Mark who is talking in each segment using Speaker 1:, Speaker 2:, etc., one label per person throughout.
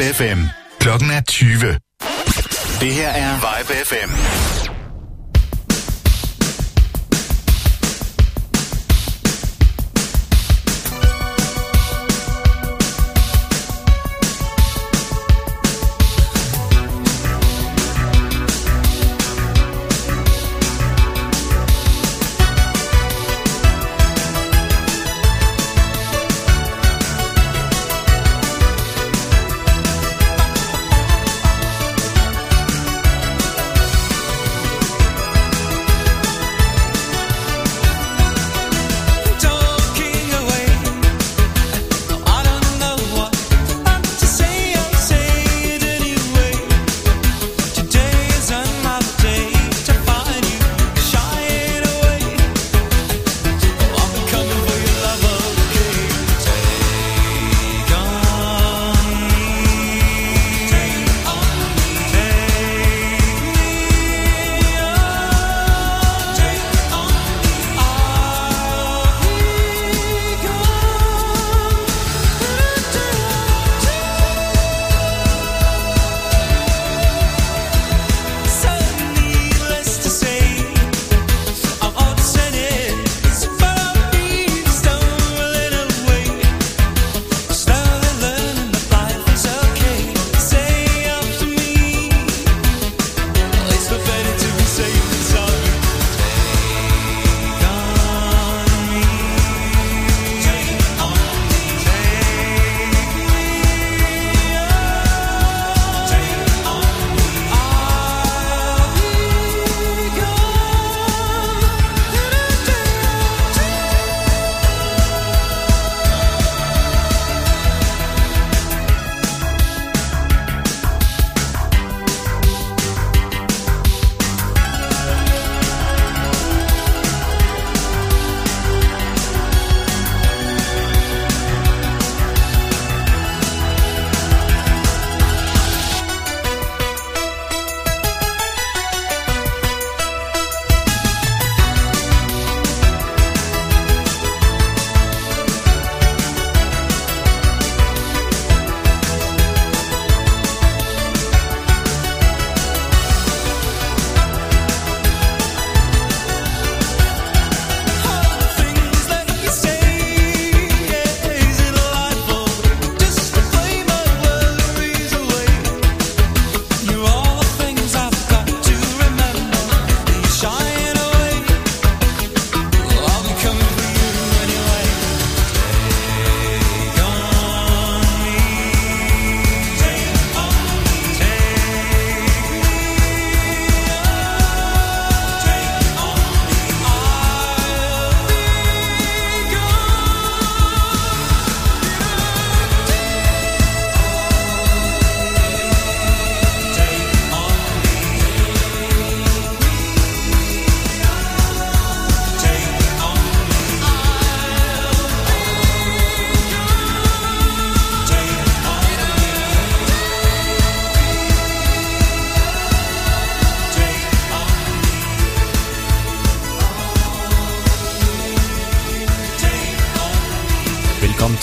Speaker 1: Vibe FM. Klokken er 20. Det her er Vibe FM.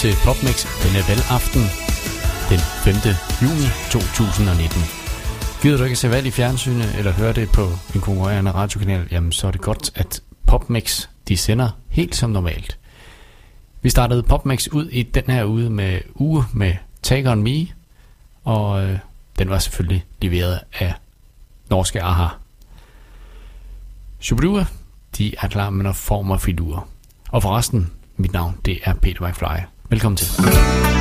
Speaker 2: Til PopMix denne valgaften den 5. juni 2019. Gider du ikke se valg i fjernsynet eller høre det på en konkurrerende radiokanal, jamen så er det godt, at PopMix de sender helt som normalt. Vi startede PopMix ud i den her uge med uge med Take On Me, og øh, den var selvfølgelig leveret af norske AHA. Shubidua, de er klar med noget form og fidur. Og forresten, mit navn, det er Peter McFly. Velkommen til.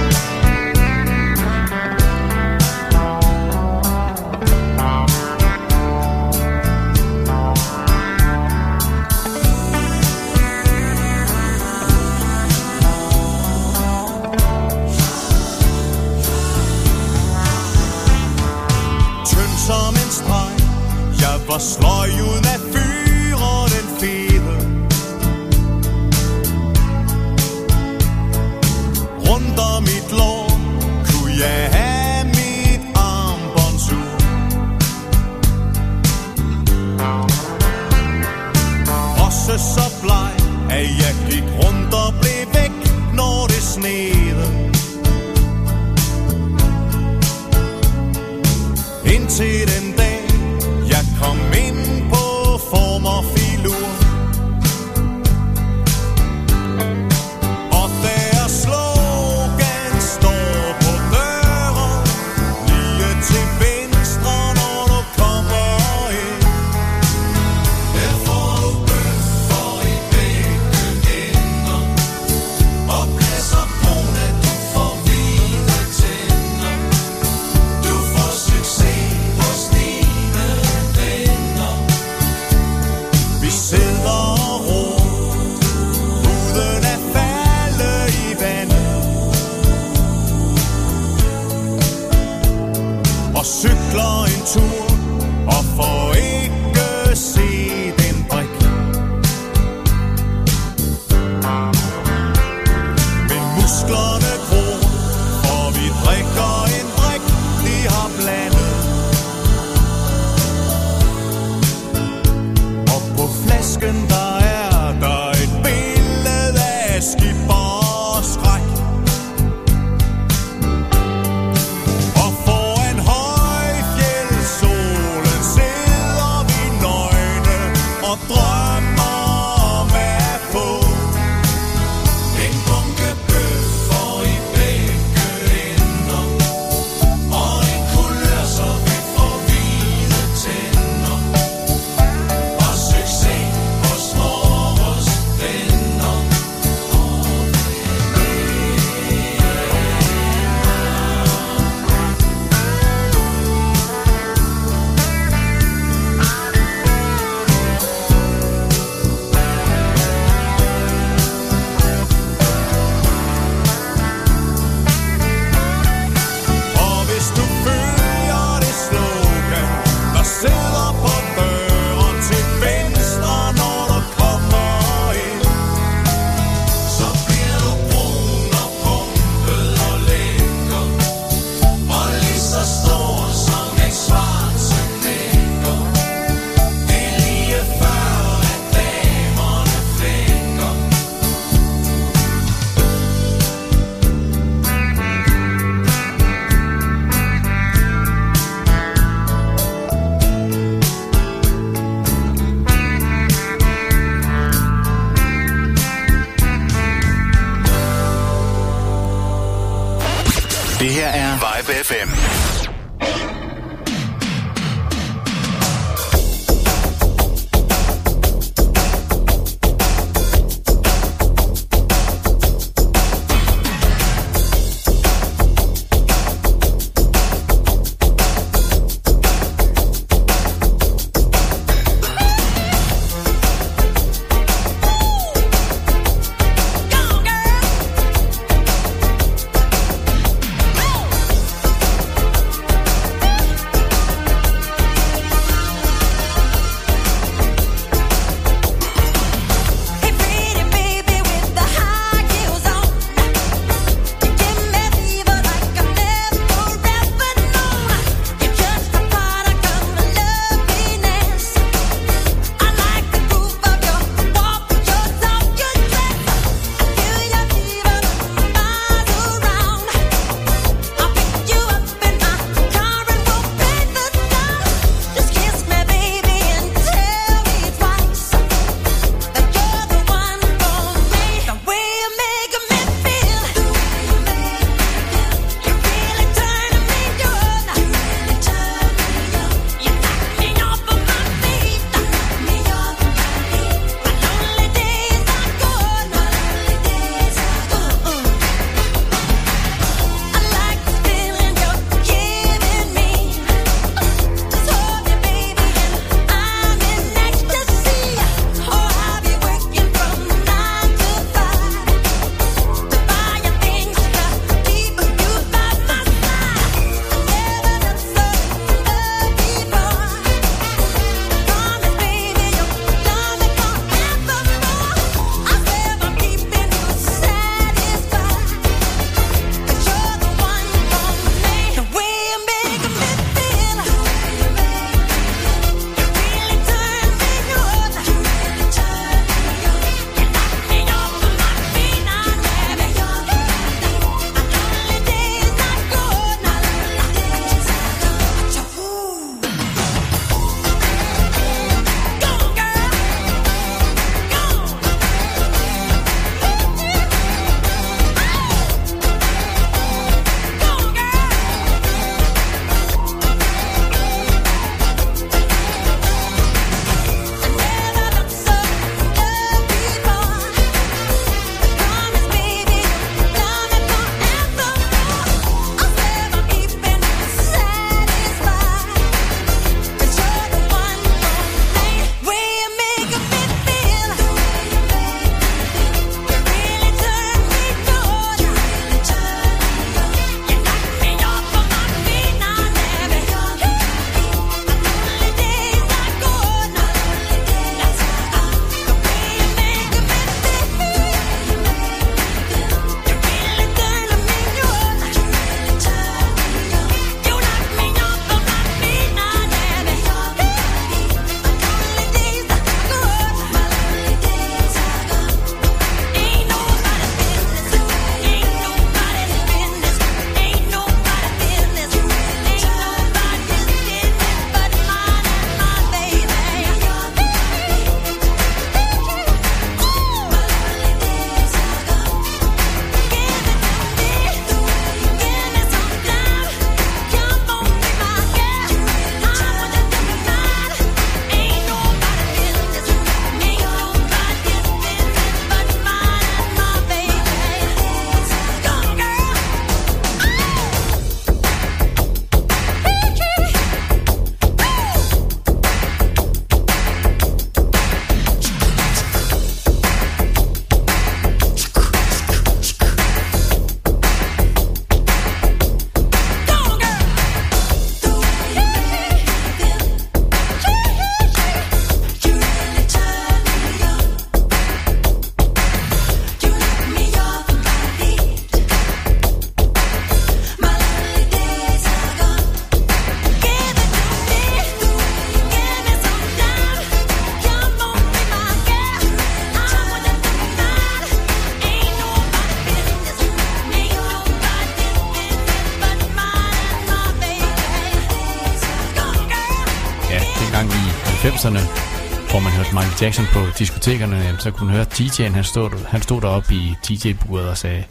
Speaker 1: Jackson på diskotekerne, så kunne høre DJ'en, han stod, han stod deroppe i DJ-buret og sagde,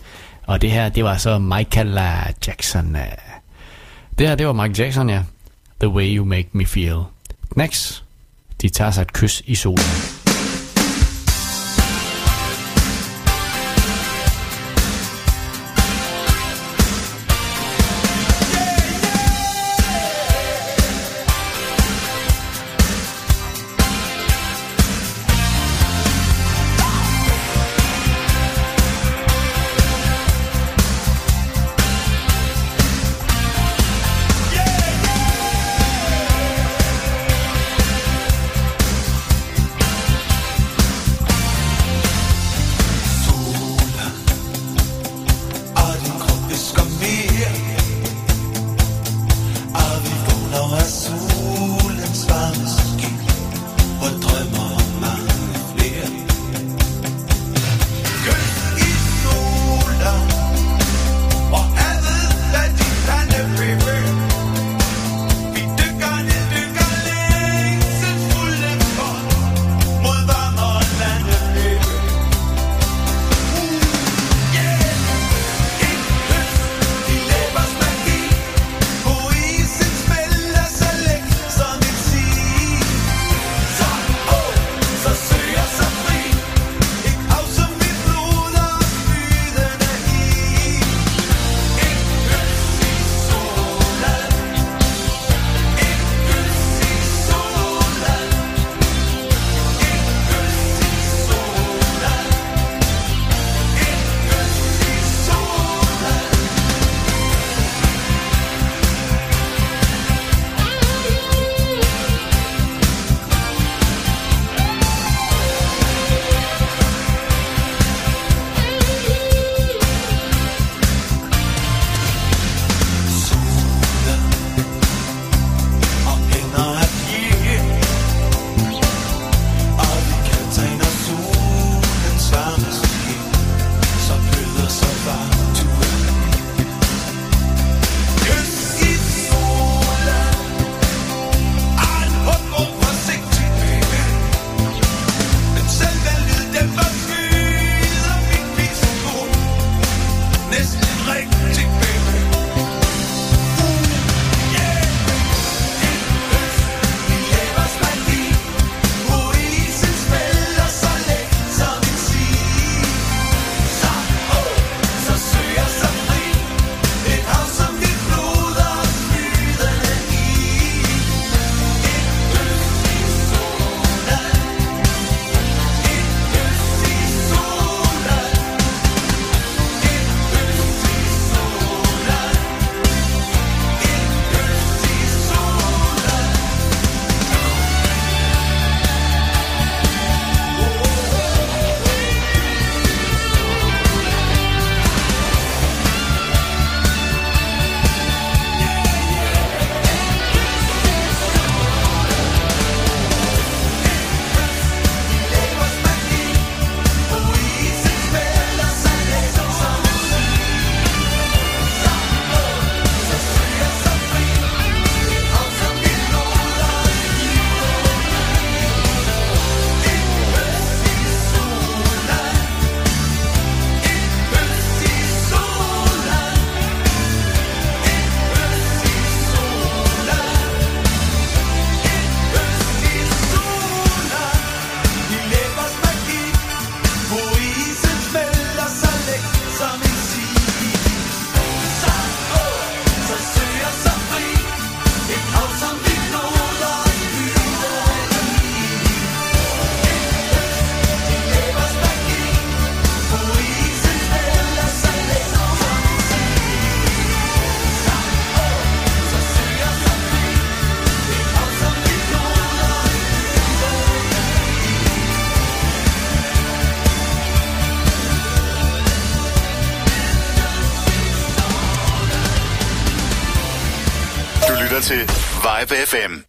Speaker 1: og det her, det var så Michael Jackson. Det her, det var Michael Jackson, ja. The Way You Make Me Feel. Next, de tager sig et kys i solen.
Speaker 3: Live FM.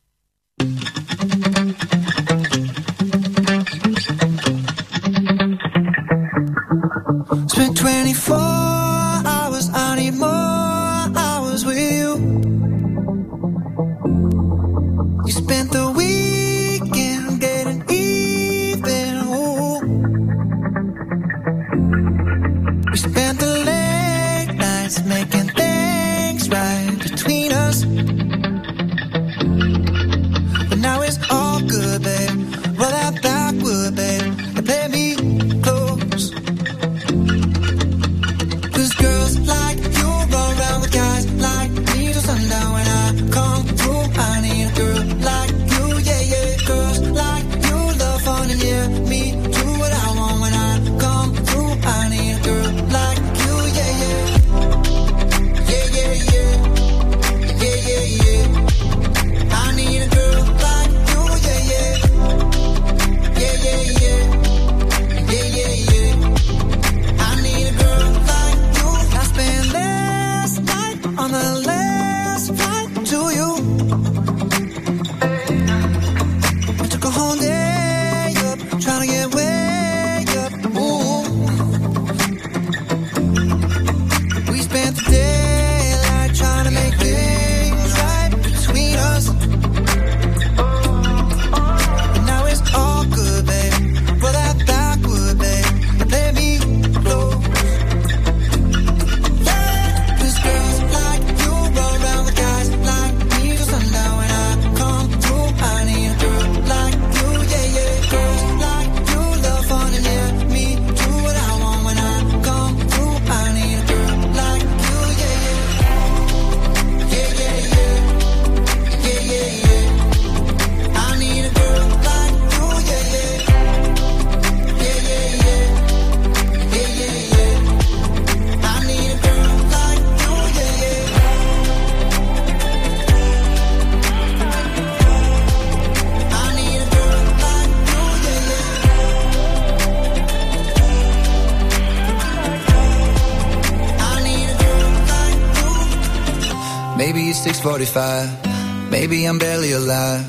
Speaker 4: 45. Maybe I'm barely alive.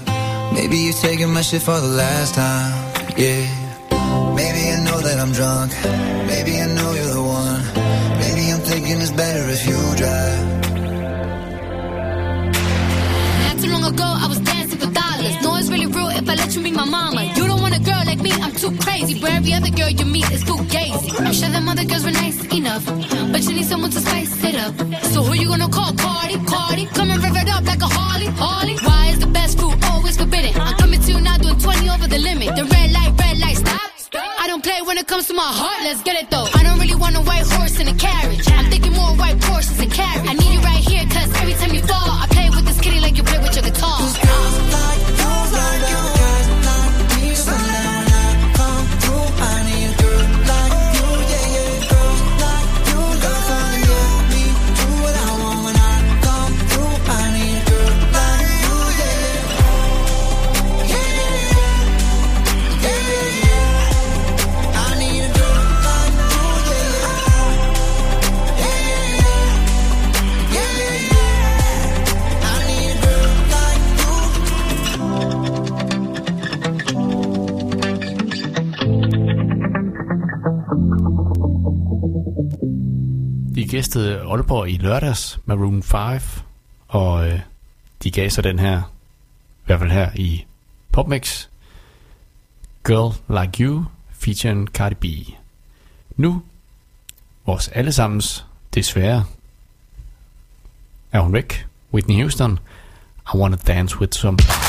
Speaker 4: Maybe you're taking my shit for the last time. Yeah. Maybe I know that I'm drunk. Maybe I know you're the one. Maybe I'm thinking it's better if you drive.
Speaker 5: Not too long ago, I was dancing for dollars. No, it's really real if I let you be my mama. You don't want a girl like me, I'm too crazy. But every other girl you meet is too gazy. I'm sure them other girls were nice enough. But you need someone to spice it up. So who you gonna call? Cardi, Cardi. Come and rev it up like a Harley, Harley. Why is the best food always forbidden? I'm coming to you now doing 20 over the limit. The red light, red light, stop. I don't play when it comes to my heart, let's get it though. I don't really want a white horse in a carriage.
Speaker 6: Gæstede Aalborg i lørdags, Maroon 5, og øh, de gav sig den her, i hvert fald her i Popmix, Girl Like You, featuring Cardi B. Nu, vores allesammens, desværre, er hun væk, Whitney Houston, I Wanna Dance With Somebody.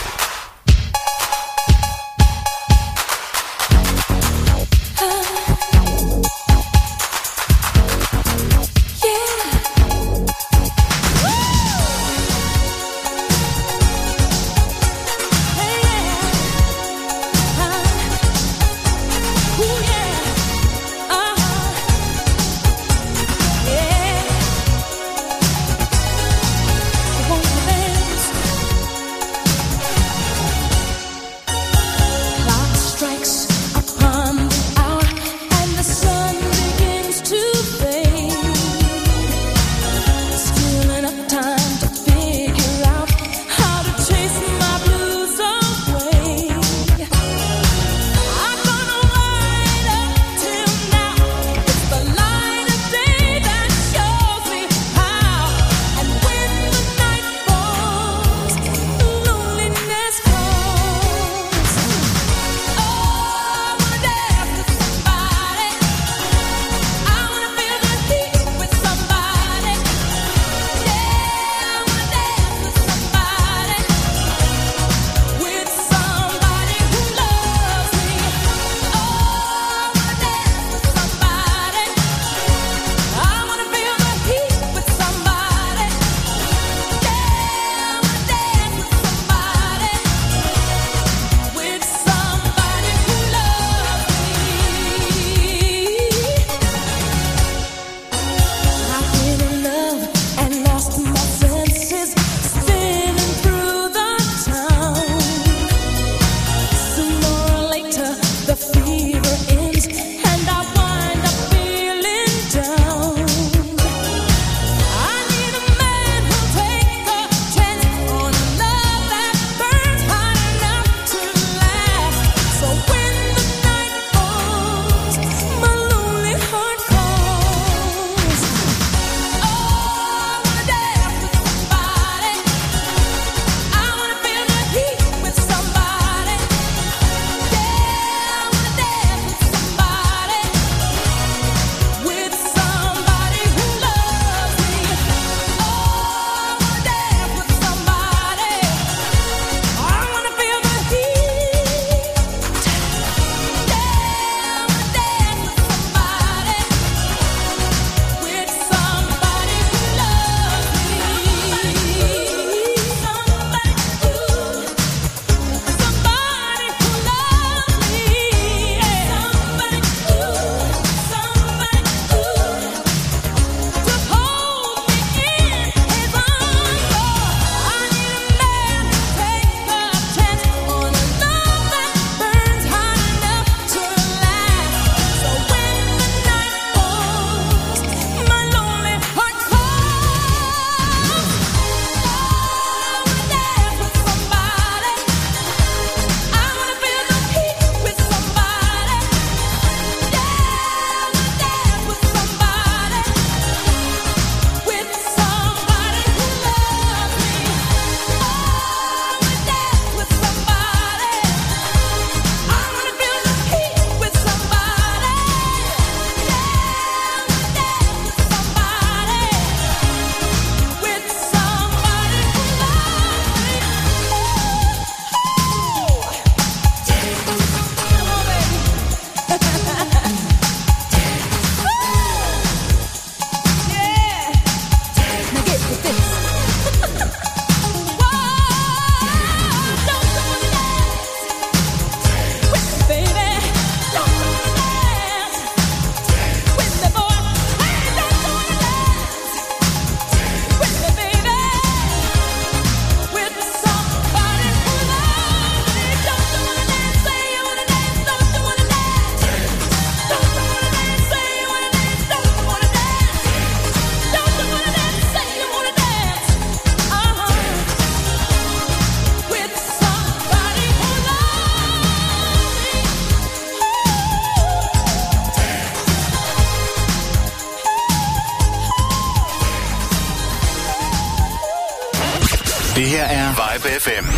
Speaker 7: FM.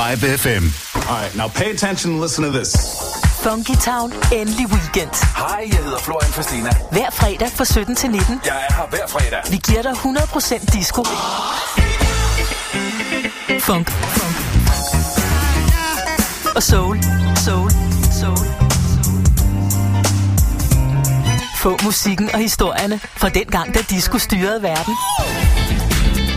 Speaker 7: Vibe FM.
Speaker 8: All right, now pay attention and listen to this.
Speaker 9: Funky Town, endelig weekend.
Speaker 10: Hej, jeg hedder Florian Fastina.
Speaker 9: Hver fredag fra 17 til 19.
Speaker 10: Jeg er her hver fredag.
Speaker 9: Vi giver dig 100% disco. Funk. Funk. Funk. Og soul. Soul. Soul. soul. Få musikken og historierne fra den gang, da disco styrede verden.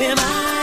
Speaker 11: Am I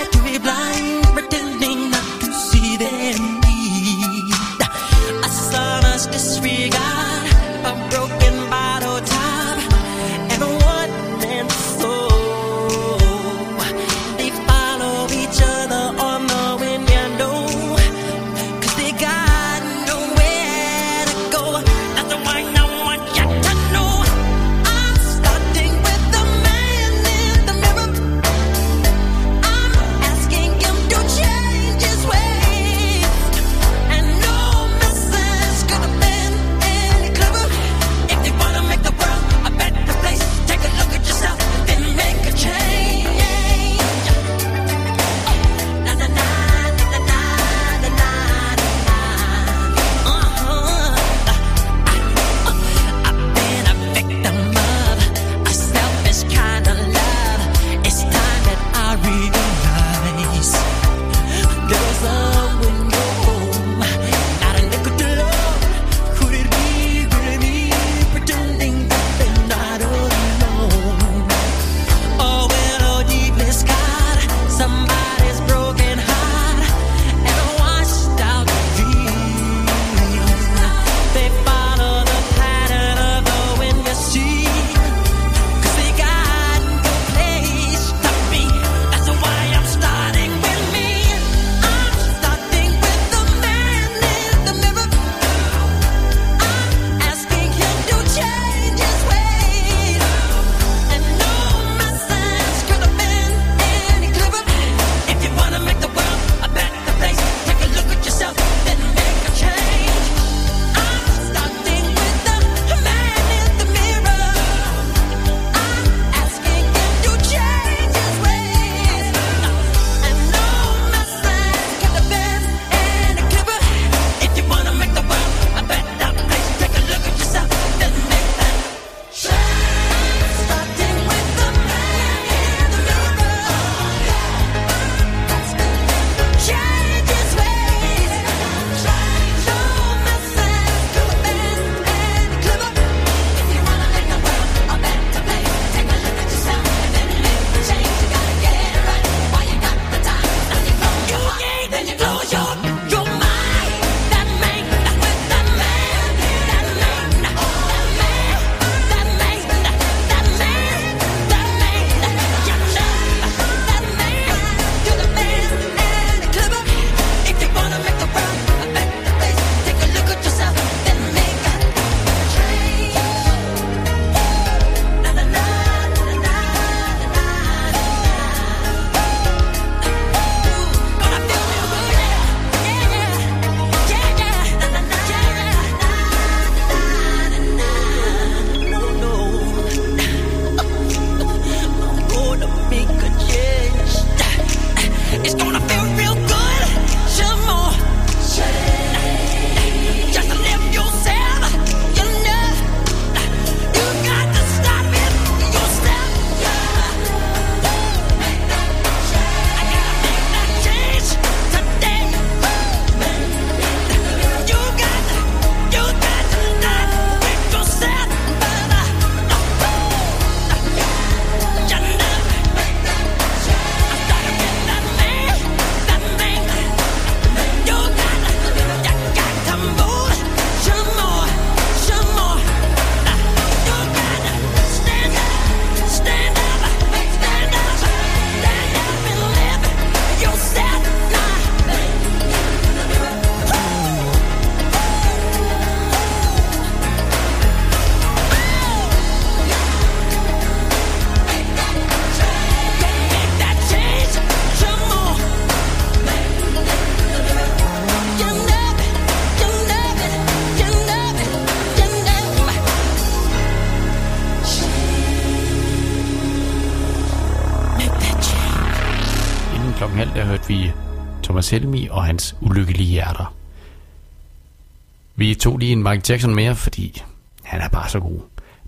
Speaker 12: lige en Mike Jackson mere, fordi han er bare så god.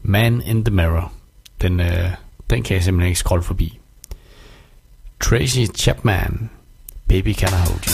Speaker 12: Man in the Mirror. Den, øh, den kan jeg simpelthen ikke scrolle forbi. Tracy Chapman. Baby Can I Hold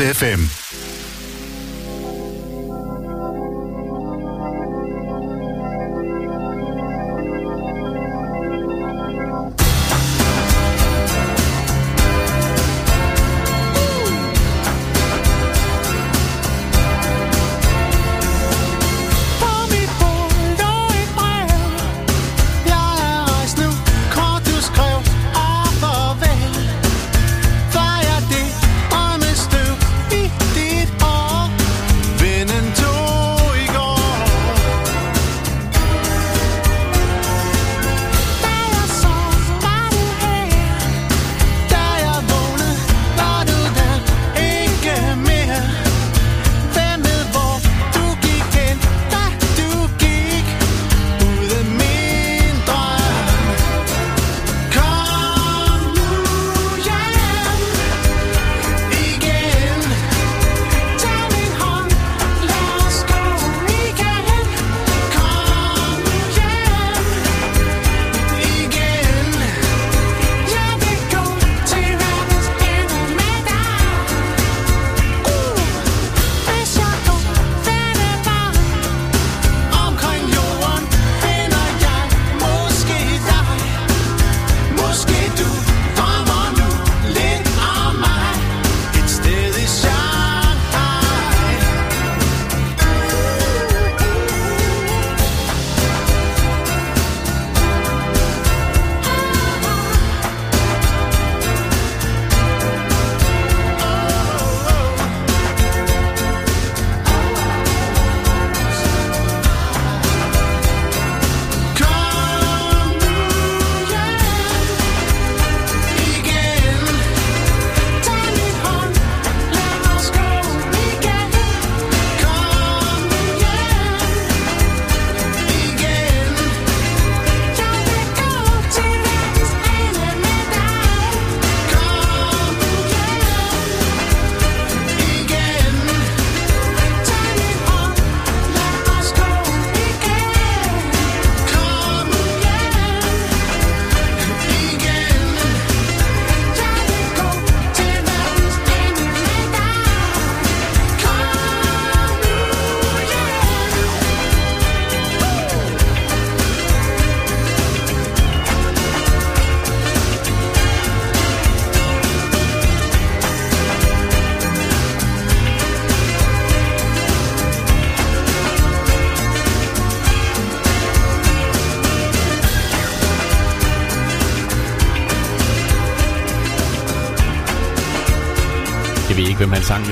Speaker 13: Active FM.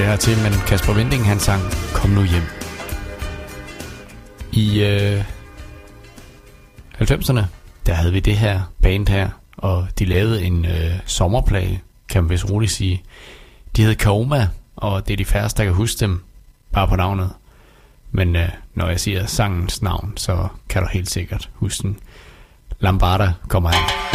Speaker 14: hertil, men Kasper Vinding han sang Kom nu hjem. I øh, 90'erne, der havde vi det her band her, og de lavede en øh, sommerplage, kan man vist roligt sige. De hed Koma, og det er de færreste, der kan huske dem, bare på navnet. Men øh, når jeg siger sangens navn, så kan du helt sikkert huske den. Lambada kommer her.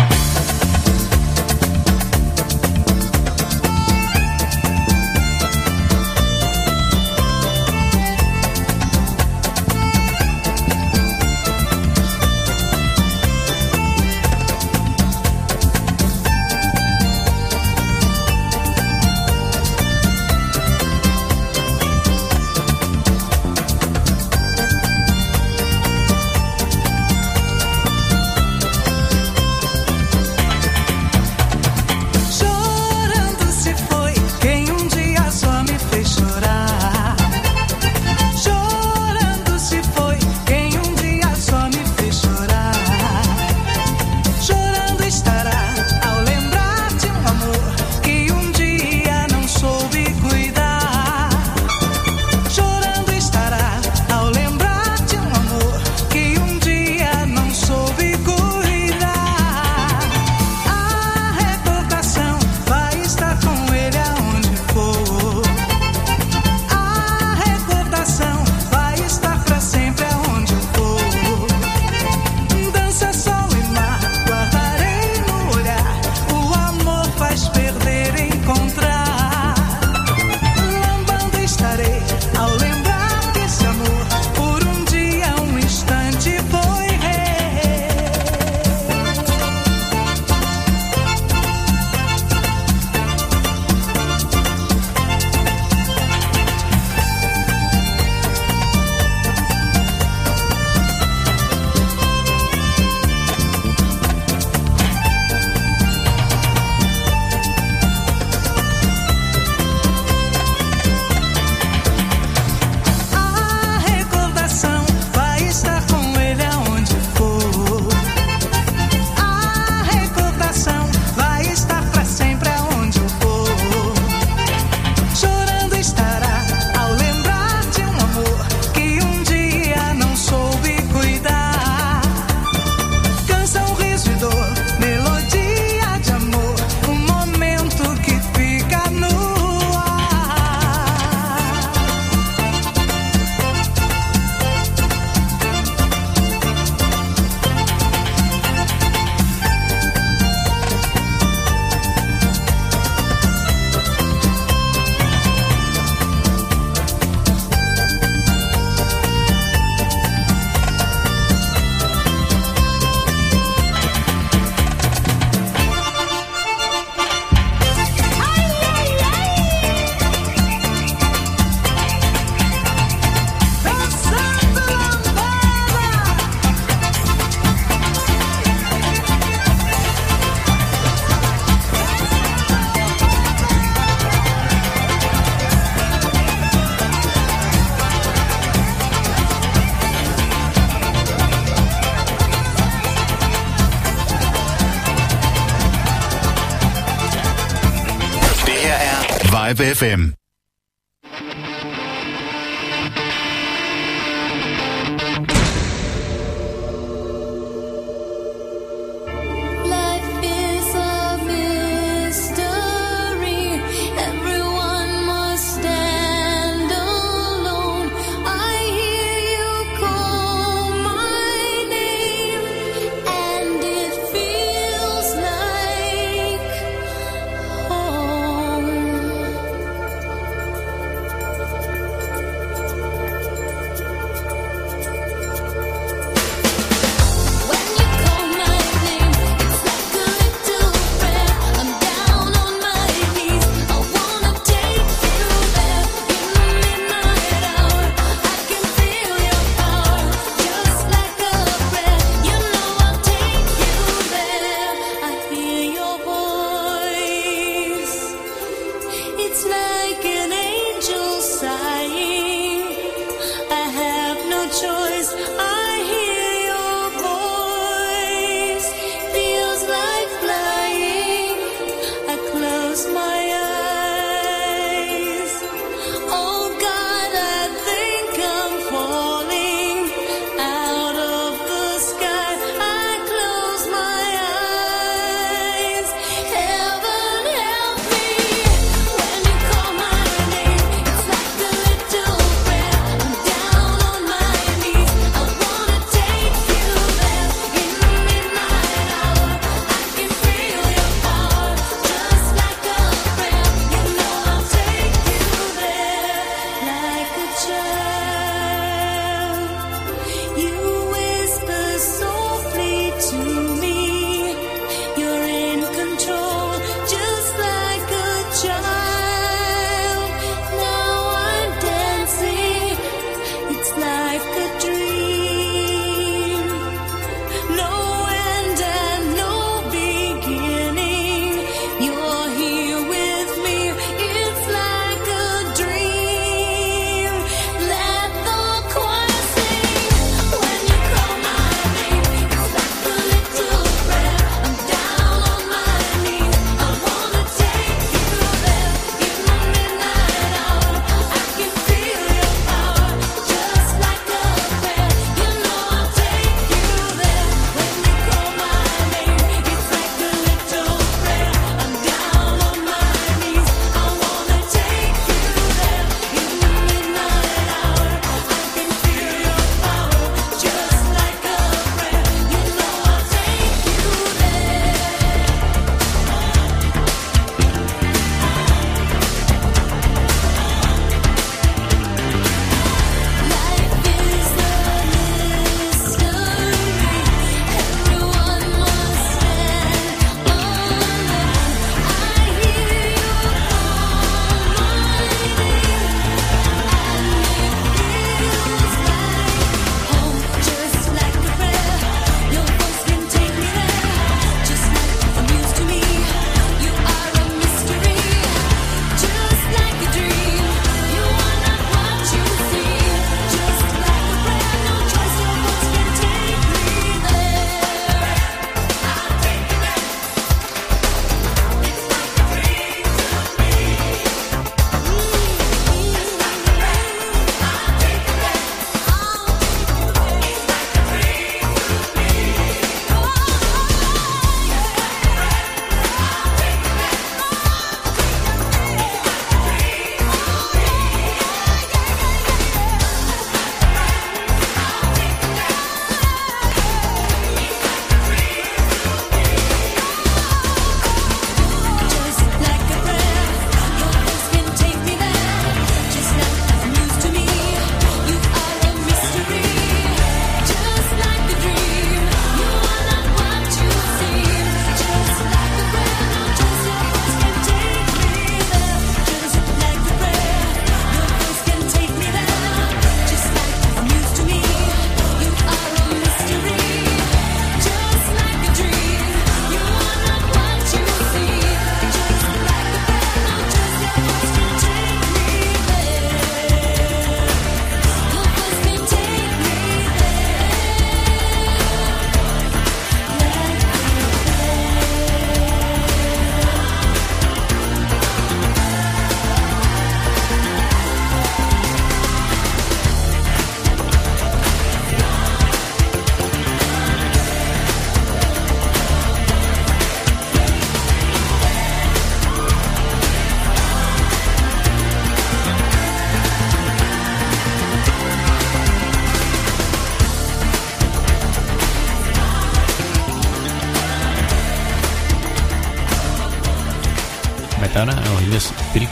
Speaker 6: Live FM.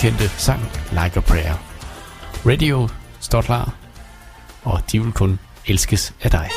Speaker 2: Kendte velkendte sang Like a Prayer. Radio står klar, og de vil kun elskes af dig.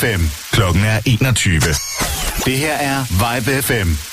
Speaker 6: FM. Klokken er 21. Det her er Vibe FM.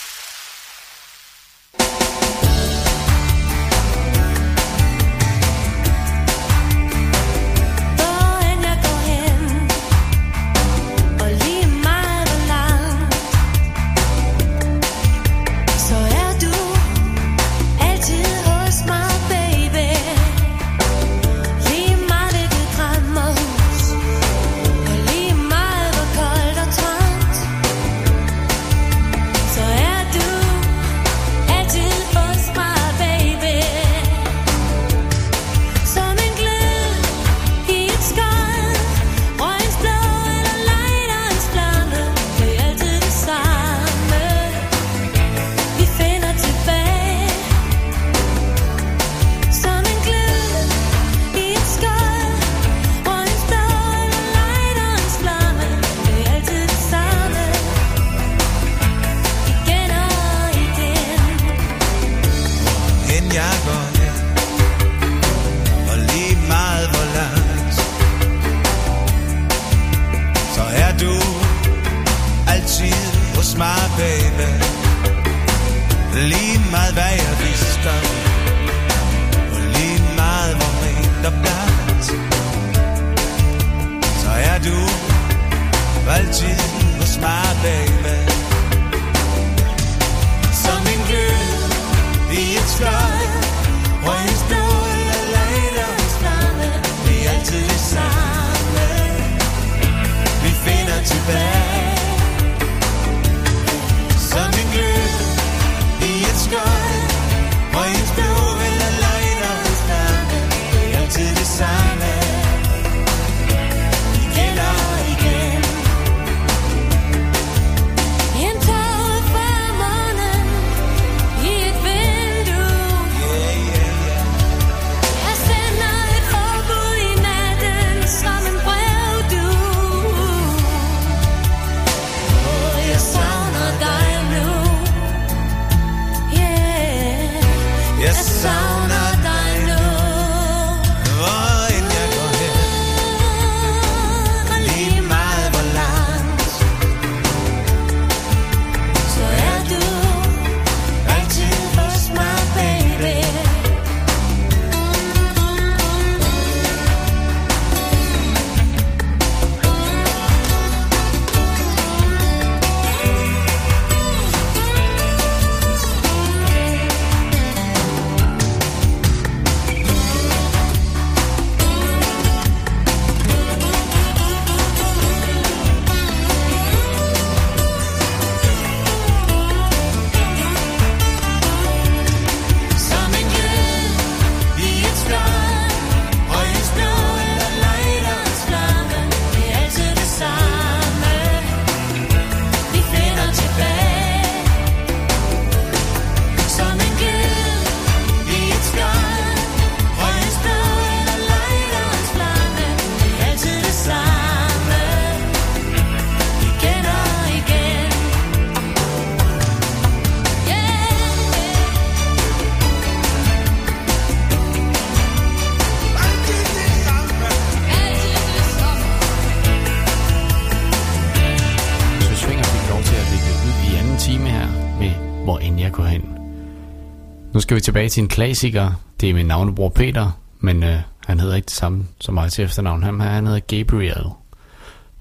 Speaker 2: Skal vi tilbage til en klassiker. Det er min navnebror Peter, men øh, han hedder ikke det samme som mig til efternavn. Han, han hedder Gabriel.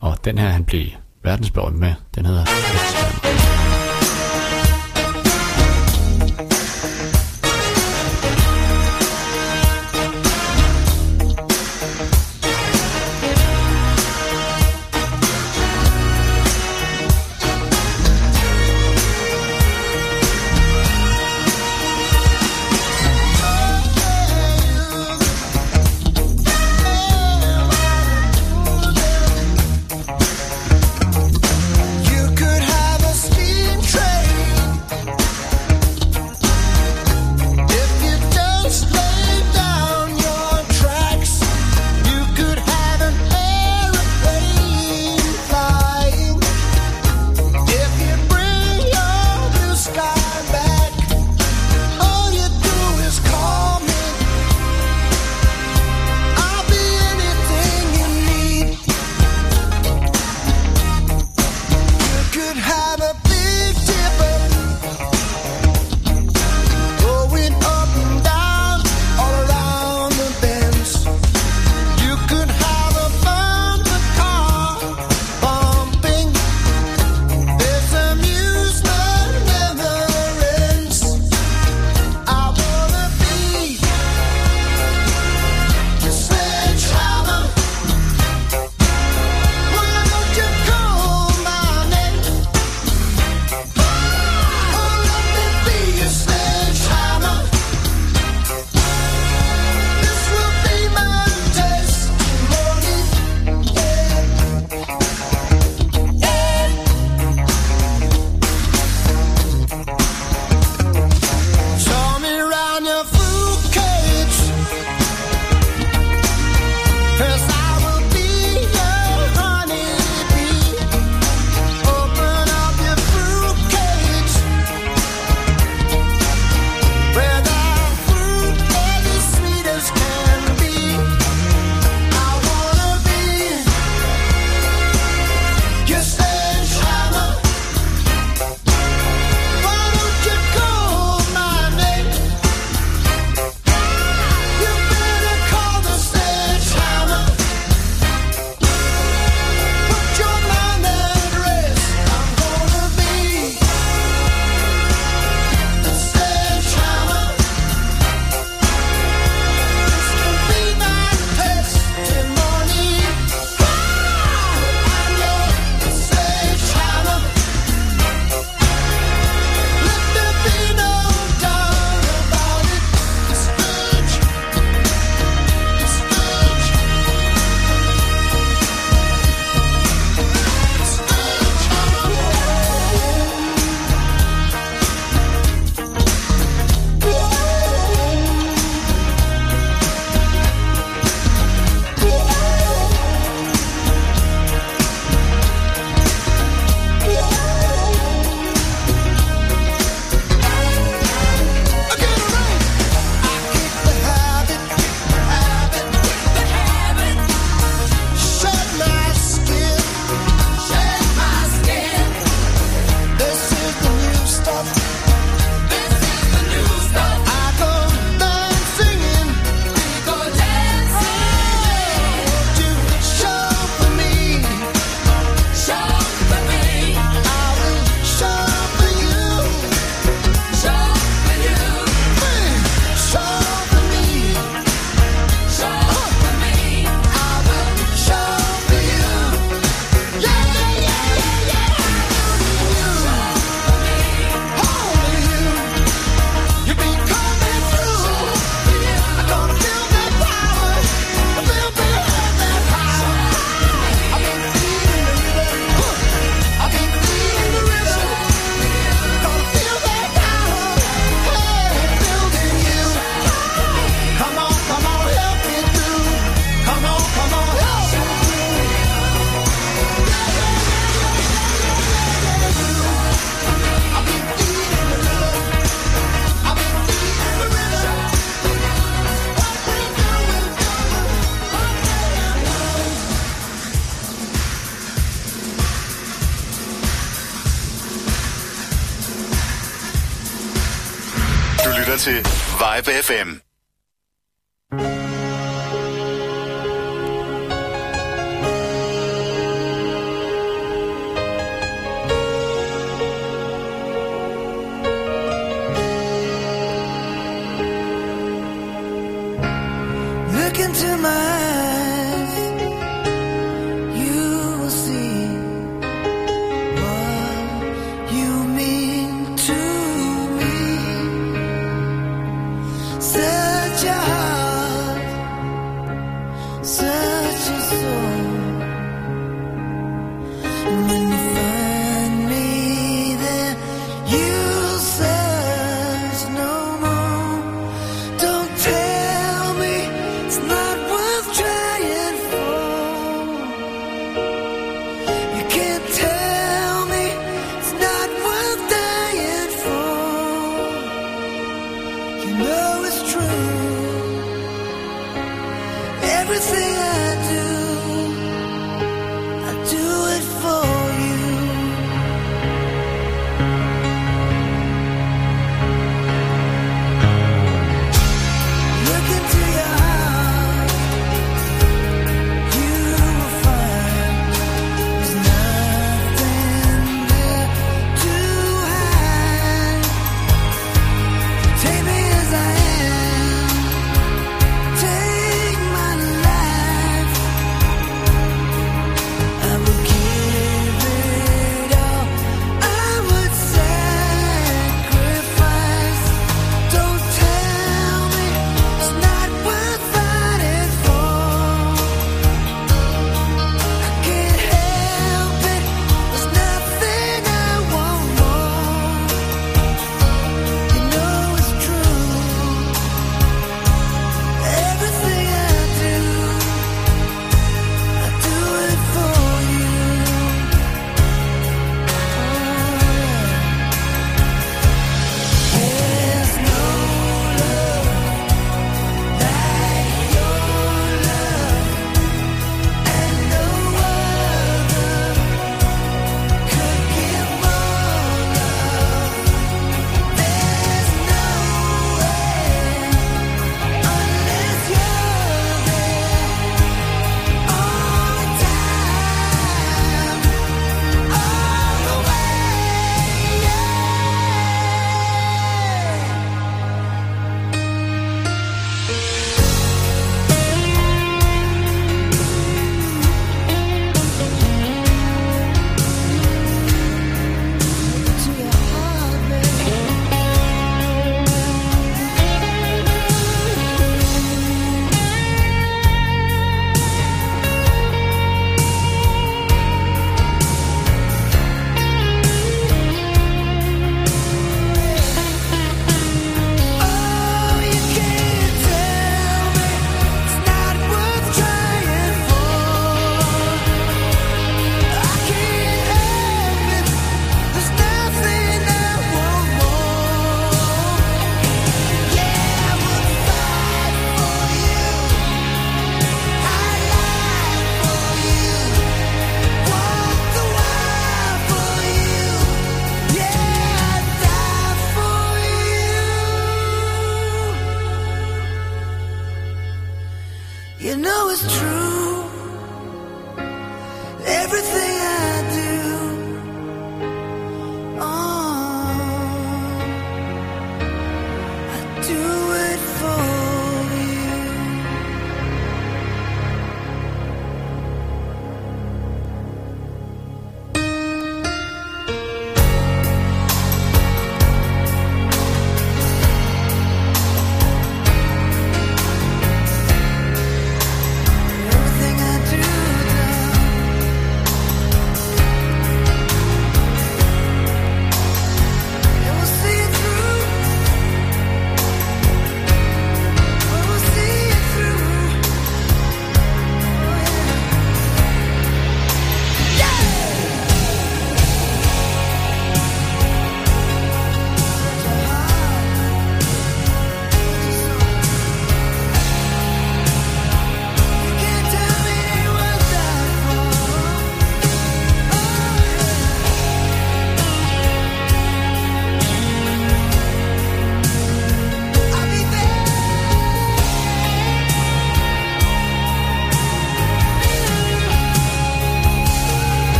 Speaker 2: Og den her, han blev verdensberømt med, den hedder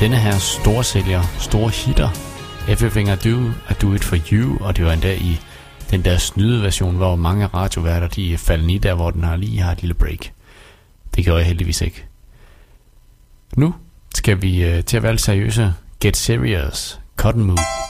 Speaker 15: Denne her store sælger, store hitter, Everything I Do, I Do It For You, og det var endda i den der snyde version, hvor mange radioværter de falder i der, hvor den har lige har et lille break. Det gjorde jeg heldigvis ikke. Nu skal vi øh, til at være seriøse. Get Serious. Cotton Move.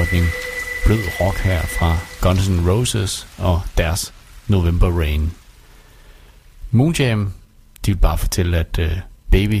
Speaker 16: oprykning. Blød rock her fra Guns N' Roses og deres November Rain. Moonjam, de vil bare fortælle, at øh, Baby...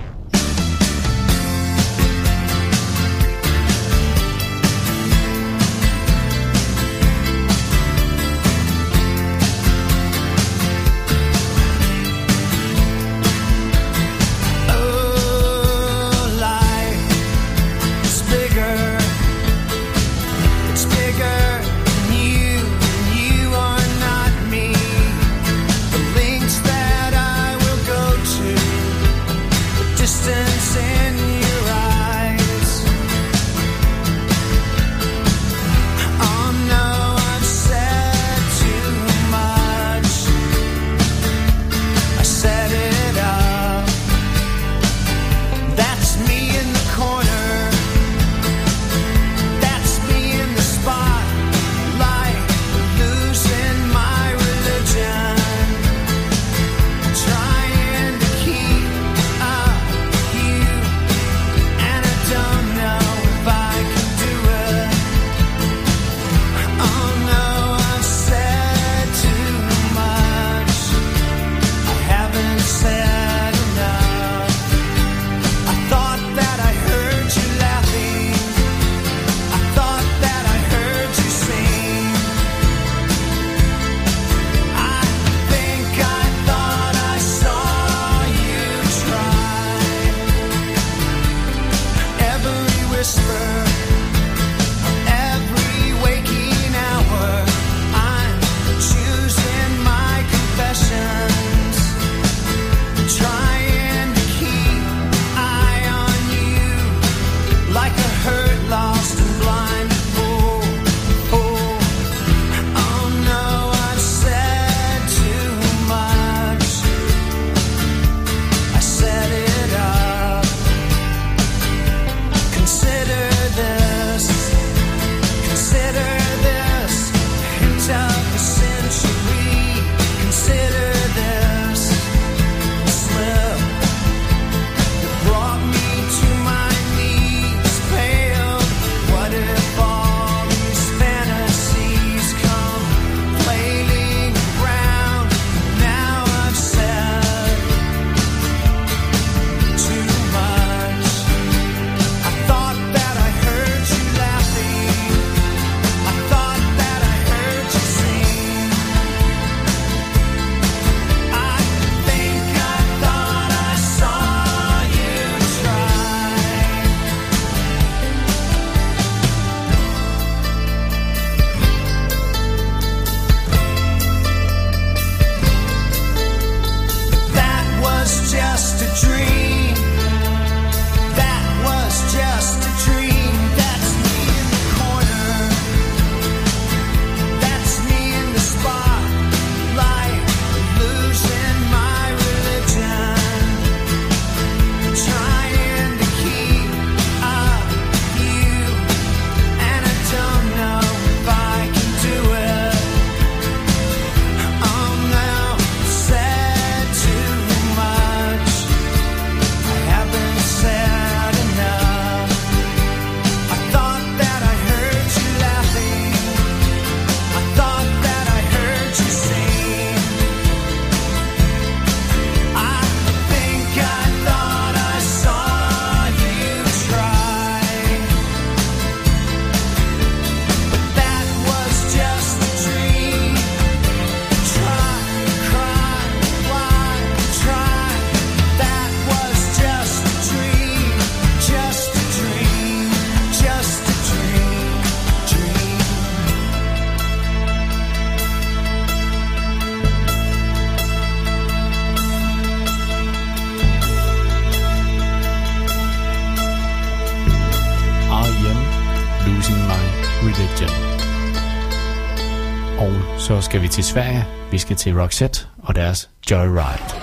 Speaker 11: Sverige. Vi skal til Roxette og deres Joyride.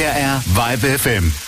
Speaker 17: MDR Vibe FM.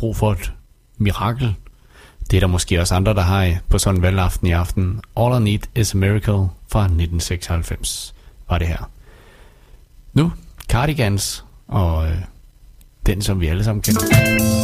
Speaker 6: brug for et mirakel. Det er der måske også andre, der har på sådan en valgaften i aften. All I Need Is A Miracle fra 1996 var det her. Nu Cardigans og øh, den, som vi alle sammen kender.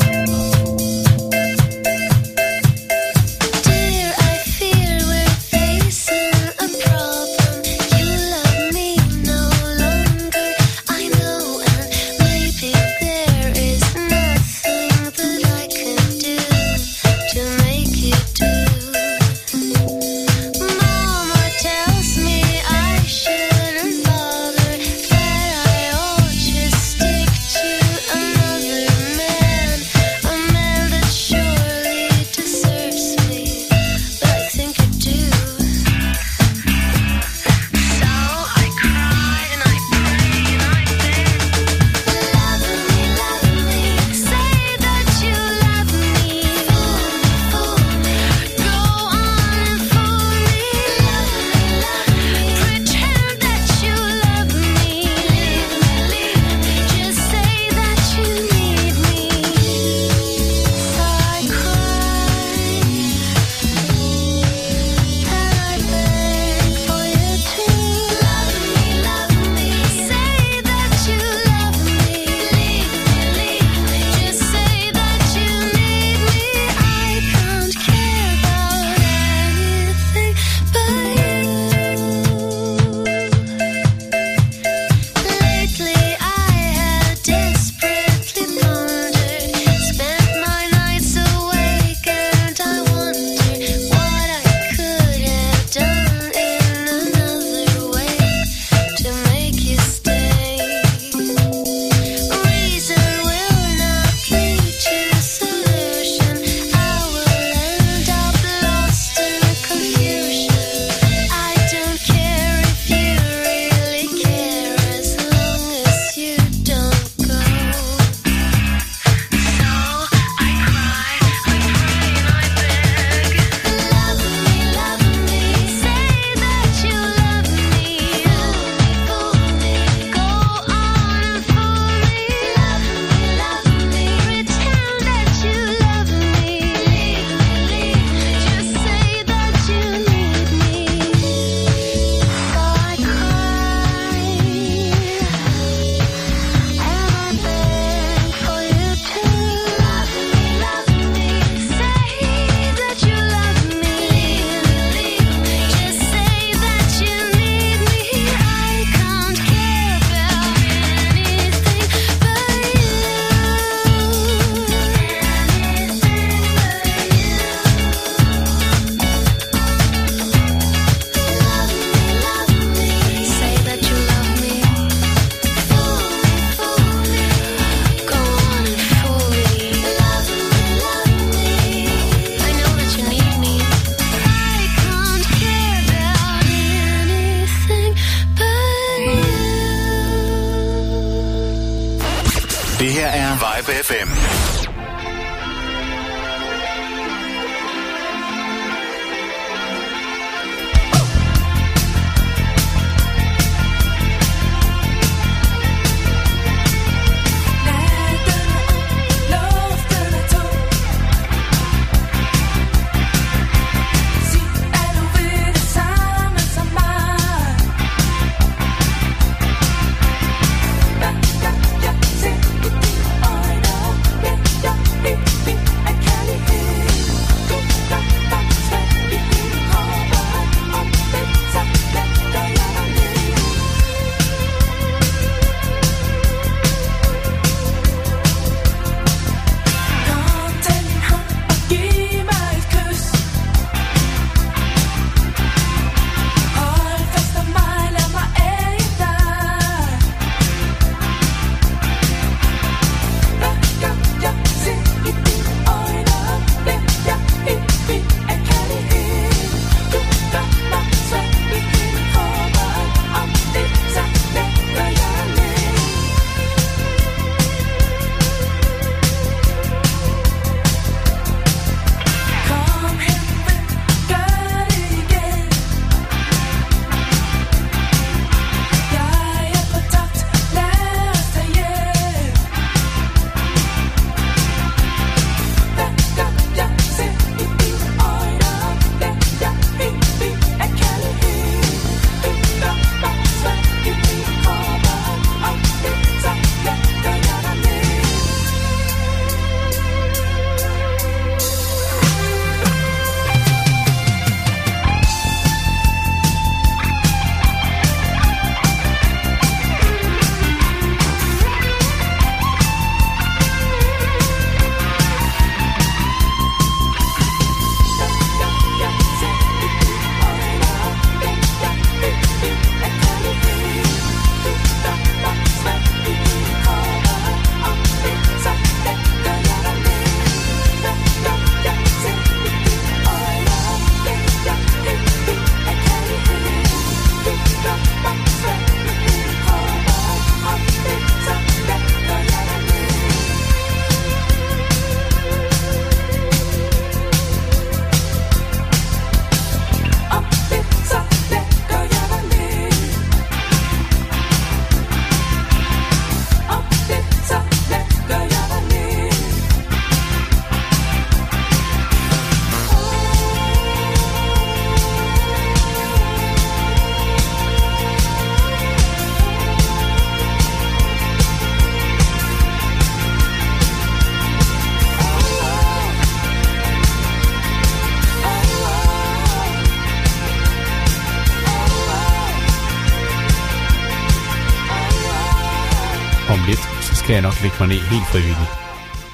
Speaker 18: jeg
Speaker 6: nok lægge mig ned helt frivilligt.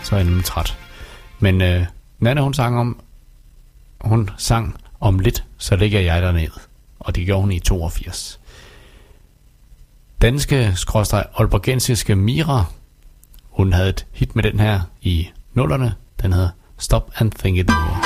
Speaker 6: Så er jeg nemlig træt. Men øh, Nana, hun sang om, hun sang om lidt, så ligger jeg dernede. Og det gjorde hun i 82. Danske, skråstreg, olbergensiske Mira, hun havde et hit med den her i nullerne. Den hedder Stop and Think It Over.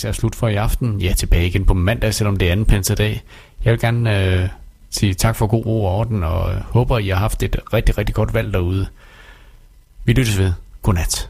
Speaker 6: Fix er slut for i aften. Jeg er tilbage igen på mandag, selvom det er anden pinsedag. Jeg vil gerne øh, sige tak for god ro og orden, og øh, håber, I har haft et rigtig, rigtig godt valg derude. Vi lyttes ved. Godnat.